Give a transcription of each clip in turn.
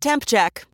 Temp check.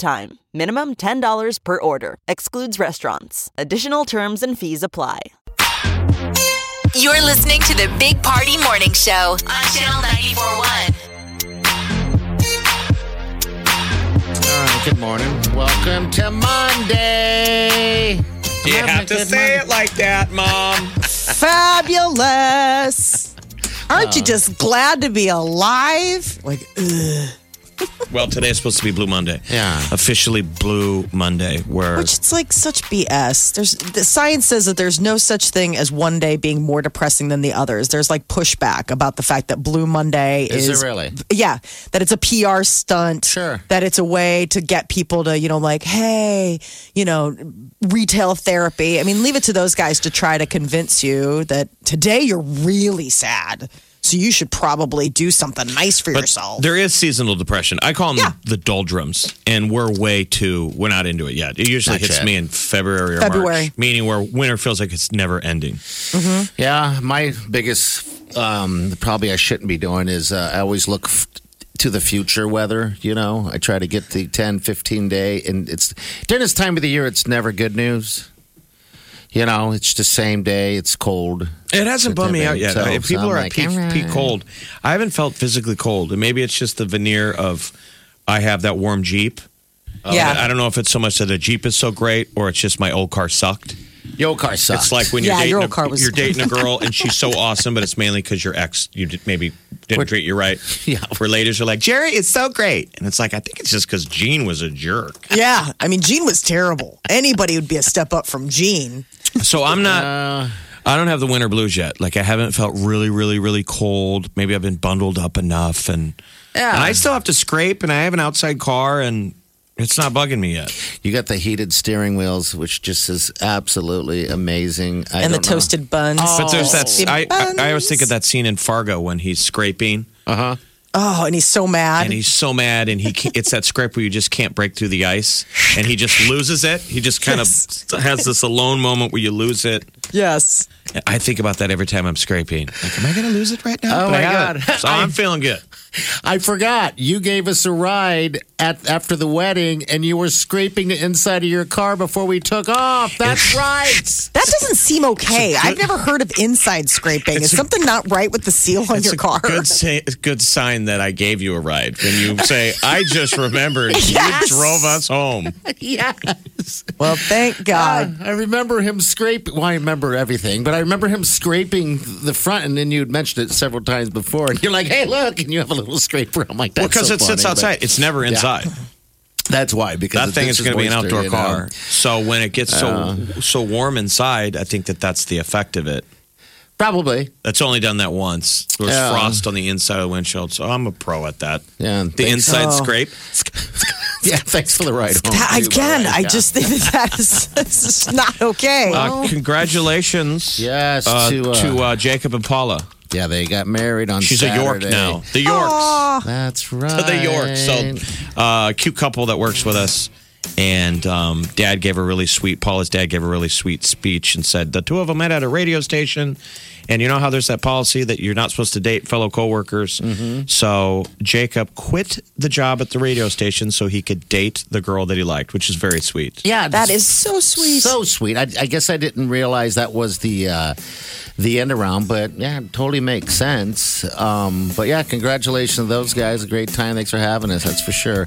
time. Minimum $10 per order. Excludes restaurants. Additional terms and fees apply. You're listening to the Big Party Morning Show on Channel 941. All right, good morning. Welcome to Monday. You Having have to say Monday. it like that, Mom. Fabulous. Aren't you uh. just glad to be alive? Like, ugh. well, today is supposed to be Blue Monday. Yeah. Officially Blue Monday, where which it's like such BS. There's the science says that there's no such thing as one day being more depressing than the others. There's like pushback about the fact that Blue Monday Is is, it really? Yeah, that it's a PR stunt. Sure. That it's a way to get people to, you know, like, hey, you know, retail therapy. I mean, leave it to those guys to try to convince you that today you're really sad. So you should probably do something nice for but yourself. there is seasonal depression. I call them Yeah. the doldrums, and we're way too. We're not into it yet. It usually Not hits yet. me in February or February. March, meaning where winter feels like it's never ending. Yeah, my biggest um, probably I shouldn't be doing is uh, I always look f- to the future weather. You know, I try to get the 10, 15 day, and it's during this time of the year. It's never good news. You know, it's the same day. It's cold. It hasn't bummed me out yet. So- if people I'm are like, at peak, all peak cold, I haven't felt physically cold, and maybe it's just the veneer of I have that warm Jeep. yeah. I don't know if it's so much that a Jeep is so great, or it's just my old car sucked. Your old car sucks. It's like when you're Yeah, dating your a, old car was- you're dating a girl and she's so awesome, but it's mainly because your ex you did, maybe didn't treat you right. Yeah. Where ladies are like, Jerry, it's so great, and it's like I think it's just because Gene was a jerk. Yeah, I mean, Gene was terrible. Anybody would be a step up from Gene. So I'm not. Uh, I don't have the winter blues yet. Like I haven't felt really, really, really cold. Maybe I've been bundled up enough, and Yeah. and I still have to scrape, and I have an outside car, and it's not bugging me yet. you got the heated steering wheels, which just is absolutely amazing. I and the don't know. toasted buns. But there's that. Toasted I, I, I always think of that scene in Fargo when he's scraping. Uh huh. Oh, and he's so mad. and he's so mad and he it's that scrape where you just can't break through the ice and he just loses it he just kind Yes. of has this alone moment where you lose it yes. i think about that every time i'm scraping like am i gonna lose it right now Oh But I my haven't. God. so i'm feeling good I forgot. You gave us a ride at after the wedding, and you were scraping the inside of your car before we took off. That's right. That doesn't seem okay. I've never heard of inside scraping. Is It's a- something not right with the seal on it's your a car? good, say, good sign that i gave you a ride when you say i just remembered Yes. you drove us home yes. well, thank God. Ah, I remember him scraping. Well, I remember everything, but I remember him scraping the front, and then you'd mentioned it several times before. And you're like, "Hey, look!" And you have a little scraper. I'm like, "That's well because so it sits funny," but outside it's never inside That's why because that it- thing is going to be an outdoor you know. car so when it gets so so warm inside i think that that's the effect of it Probably. That's only done that once. There was Yeah. frost on the inside of the windshield, so I'm a pro at that. Yeah. The inside Oh. scrape. Yeah. Thanks for the ride home. That- too, by the again, way. I Yeah. just think that that is, this is not okay. Uh, congratulations. Yes, Uh, to, uh, to uh, Jacob and Paula. Yeah, they got married on. She's a York Saturday. now. The Yorks. Aw. That's right. To The Yorks. So, uh, cute couple that works with us. And um, dad gave a really sweet, Paula's dad gave a really sweet speech and said the two of them met at a radio station. And you know how there's that policy that you're not supposed to date fellow coworkers. So Jacob quit the job at the radio station so he could date the girl that he liked, which is very sweet. yeah, that is so sweet. so sweet. I, I guess I didn't realize that was the uh, the end around, but yeah, it totally makes sense. Um, but yeah, congratulations to those guys. A great time. Thanks for having us. That's for sure.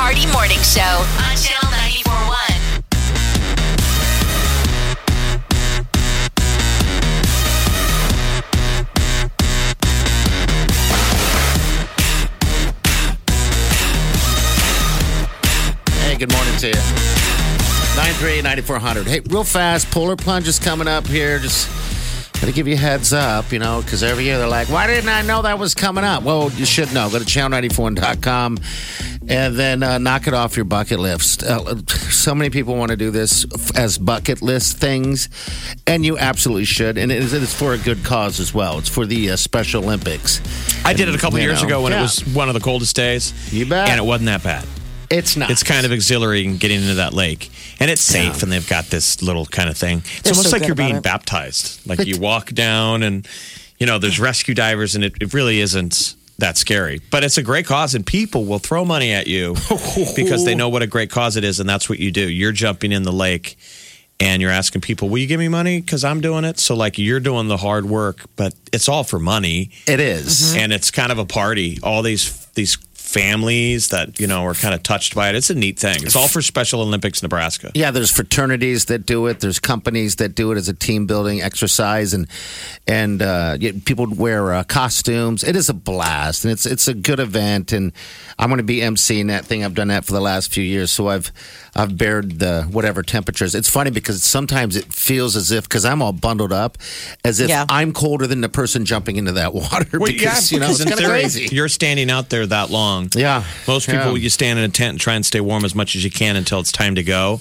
Party Morning Show on Channel 941. Hey, good morning to you. 938-9400. Hey, real fast, polar plunge is coming up here. Just gotta give you a heads up, you know, because every year they're like, why didn't I know that was coming up? Well, you should know. Go to channel94.com and then uh, knock it off your bucket list. Uh, so many people want to do this f- as bucket list things, and you absolutely should. And it is, it is for a good cause as well. It's for the uh, Special Olympics. I did it a couple You years know, ago when yeah. it was one of the coldest days. You bet. And it wasn't that bad. It's not. It's kind of exhilarating getting into that lake. And it's safe, and they've got this little kind of thing. It's They're almost so like you're being it. baptized. Like you walk down, and, you know, there's rescue divers, and it, it really isn't that scary. But it's a great cause, and people will throw money at you because they know what a great cause it is, and that's what you do. You're jumping in the lake. And you're asking people, will you give me money? Because I'm doing it. So, like, you're doing the hard work, but it's all for money It is. and it's kind of a party. All these these families that you know are kind of touched by it. It's a neat thing. It's all for Special Olympics Nebraska. Yeah, there's fraternities that do it. There's companies that do it as a team building exercise, and and uh, people wear uh, costumes. It is a blast, and it's it's a good event. And I'm going to be emceeing that thing. I've done that for the last few years, so I've I've bared the whatever temperatures. It's funny because sometimes it feels as if because I'm all bundled up, as if Yeah. I'm colder than the person jumping into that water. because you know it's in kind of theory, crazy. You're standing out there that long. Yeah. Most people, Yeah. you stand in a tent and try and stay warm as much as you can until it's time to go.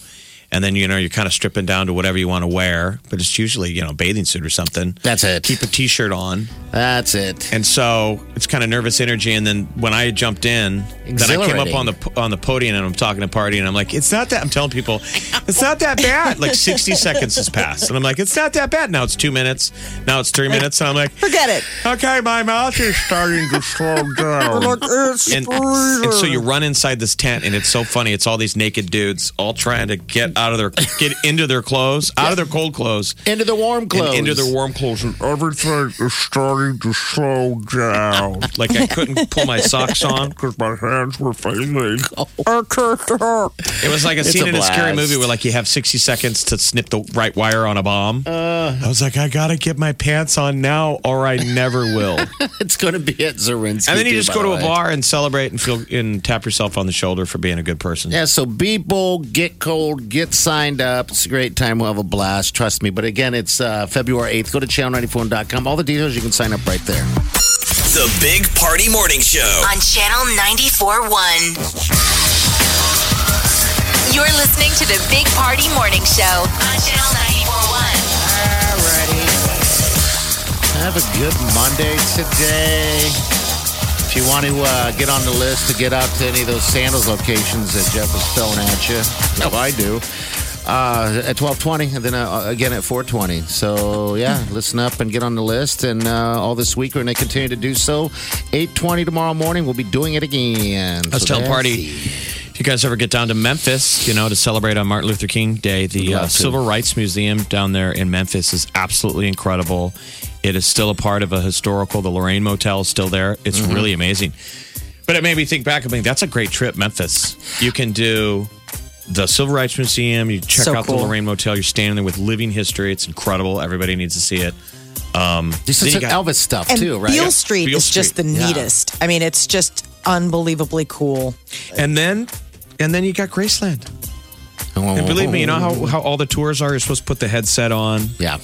And then, you know, you're kind of stripping down to whatever you want to wear. But it's usually, you know, bathing suit or something. That's it. Keep a t shirt on. That's it. And so it's kind of nervous energy. And then when I jumped in, then I came up on the on the podium and I'm talking to party and I'm like, it's not that. I'm telling people, it's not that bad. Like 60 seconds has passed, and I'm like, it's not that bad. Now it's two minutes. Now it's three minutes, and I'm like, Forget it. okay, my mouth is starting to slow down. And, and so you run inside this tent, and it's so funny. It's all these naked dudes all trying to get out of their get into their clothes, out of their cold clothes, Into the warm clothes. and into their warm clothes. And everything is starting to slow down. Like I couldn't pull my socks on because my hands were failing. It was like a It's scene a in a scary movie where like you have 60 seconds to snip the right wire on a bomb. Uh. I was like, I gotta get my pants on now, or I never will. It's going to be at Zorinsky. and then you too, just go the to a way. bar and celebrate and feel and tap yourself on the shoulder for being a good person. Yeah, so be bold, get cold, get signed up. It's a great time. We'll have a blast. Trust me. But again, it's uh, February 8th. Go to channel94.com. All the details, you can sign up right there. The Big Party Morning Show. on Channel 94.1. You're listening to the Big Party Morning Show on Channel 94.1. Have a good Monday today. You want to uh, get on the list to get out to any of those sandals locations that Jeff was throwing at you, no, I do. Uh, at twelve twenty, and then uh, again at four twenty. So yeah, listen up and get on the list. And uh, all this week we're going to continue to do so. Eight twenty tomorrow morning, we'll be doing it again. I was So telling Party, if you guys ever get down to Memphis, you know, to celebrate on Martin Luther King Day, the uh. Civil Rights Museum down there in Memphis is absolutely incredible. It is still a part of a historical. The Lorraine Motel is still there. It's Mm-hmm. really amazing. But it made me think back. I mean, that's a great trip, Memphis. You can do the Civil Rights Museum. You check So out cool. the Lorraine Motel. You're standing there with living history. It's incredible. Everybody needs to see it. Um, There's then some you got- Elvis stuff And too, right? Beale Street Beale is just the Street, yeah. neatest. I mean, it's just unbelievably cool. and then, and then you got Graceland. And believe me, you know how, how all the tours are. You're supposed to put the headset on. Yeah.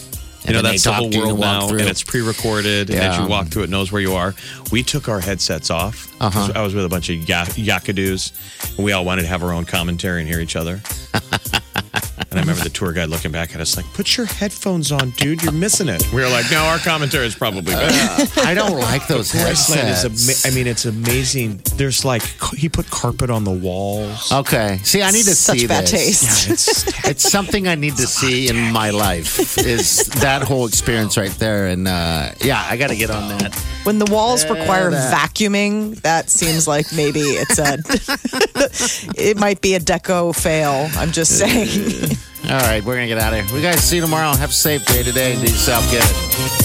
You know, that's the whole world now, through. and it's pre-recorded. And as you walk through, it knows where you are. We took our headsets off. Uh-huh. I was with a bunch of ya- yakadoos, and we all wanted to have our own commentary and hear each other. And I remember the tour guide looking back at us like, "Put your headphones on, dude. You're missing it." We were like, "No, our commentary is probably better." I don't like those Graceland is headsets. ama- I mean, it's amazing. There's like he put carpet on the walls. Okay. See, I need to Such see bad this. taste. It's It's something I need to see in my life. Is that whole experience right there? And uh, yeah, I got to get on that. When the walls require that. vacuuming, that seems like maybe it's a it might be a deco fail. I'm just saying. All right, we're gonna get out of here. We guys see you tomorrow. Have a safe day today. Do yourself good.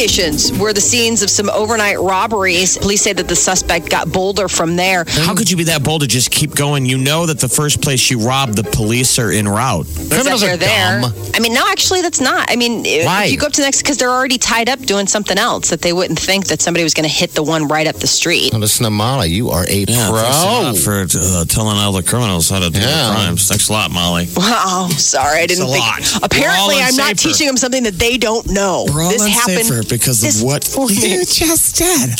stations were the scenes of some overnight robberies. Police say that the suspect got bolder from there. How could you be that bold to just keep going? You know that the first place you robbed, the police are en route. Criminals they're are there. dumb. I mean, no, actually, that's not. I mean, if- Why? if you go up to the next, because they're already tied up doing something else that they wouldn't think that somebody was going to hit the one right up the street. Listen to Molly. You are a Yeah, pro. thanks a lot for uh, telling all the criminals how to do Yeah. their crimes. Thanks a lot, Molly. Wow, sorry, I didn't a think. lot. Apparently, I'm not unsafer. teaching them something that they don't know. We're all this happened unsafer because this of what morning. you just did.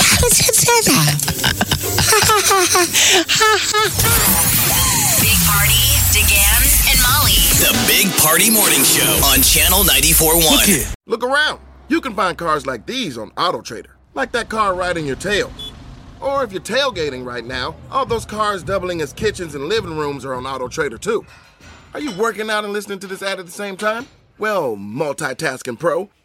How did you do that? Big Party, DeGan, and Molly. The Big Party Morning Show on Channel 94.1. Look around. You can find cars like these on AutoTrader, like that car riding your tail. Or if you're tailgating right now, all those cars doubling as kitchens and living rooms are on AutoTrader too. Are you working out and listening to this ad at the same time? Well, multitasking pro,